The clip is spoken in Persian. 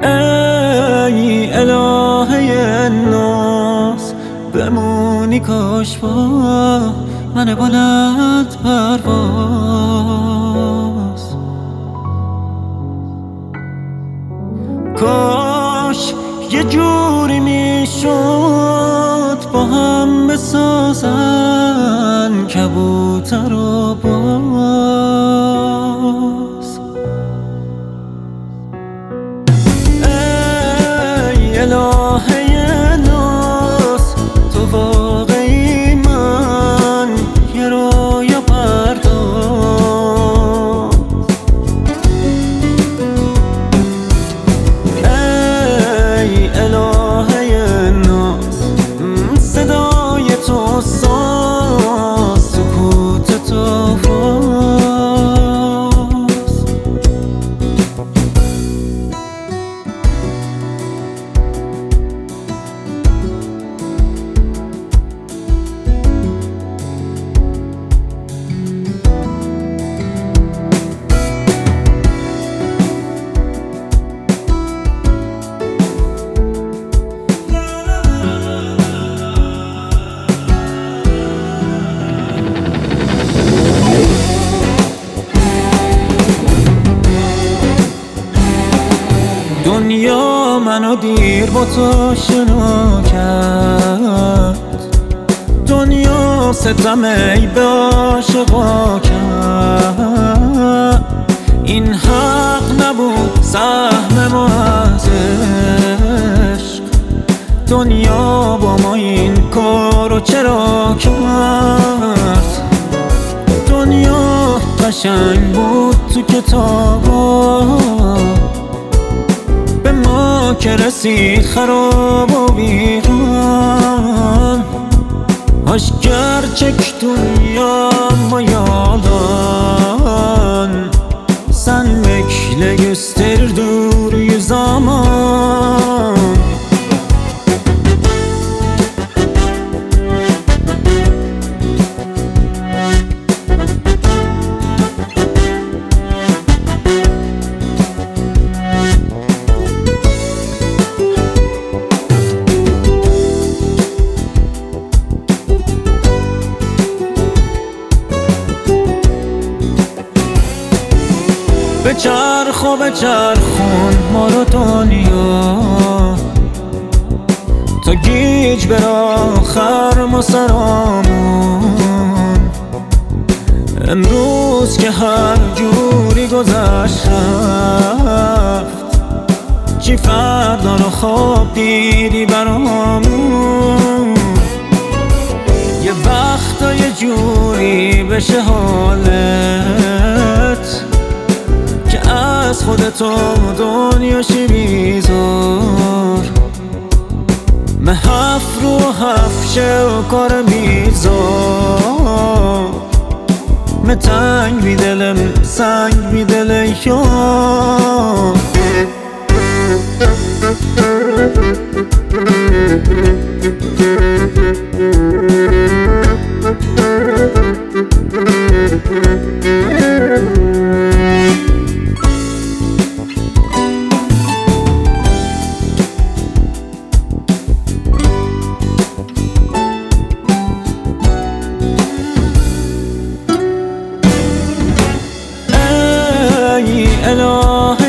ای الهه ناس بمونی کاش با من بلند پرواز. کاش یه جوری می‌شد با هم بسازن کبوتر و ای دنیا منو دیر با تو شنا کرد. دنیا ستم ای به عاشقا کرد. این حق نبود سهم ما از عشق. دنیا با ما این کارو چرا کرد؟ دنیا قشنگ بود تو کتابا. که رسید خراب و بیرون هاش گرچه که دنیا میادان سن مکله یستر دور به چرخ و به چرخون ما رو دنیا. تا گیج بر آخر ما سرامون. امروز که هر جوری گذشت چی فردا رو خواب دیدی برامون؟ یه وقتا یه جوری بشه حالت. خودتو دنیوشی دنیا چی میذار من هفت رو هفت و کار میذار من تنگ میدلم سنگ میدل یار Hello.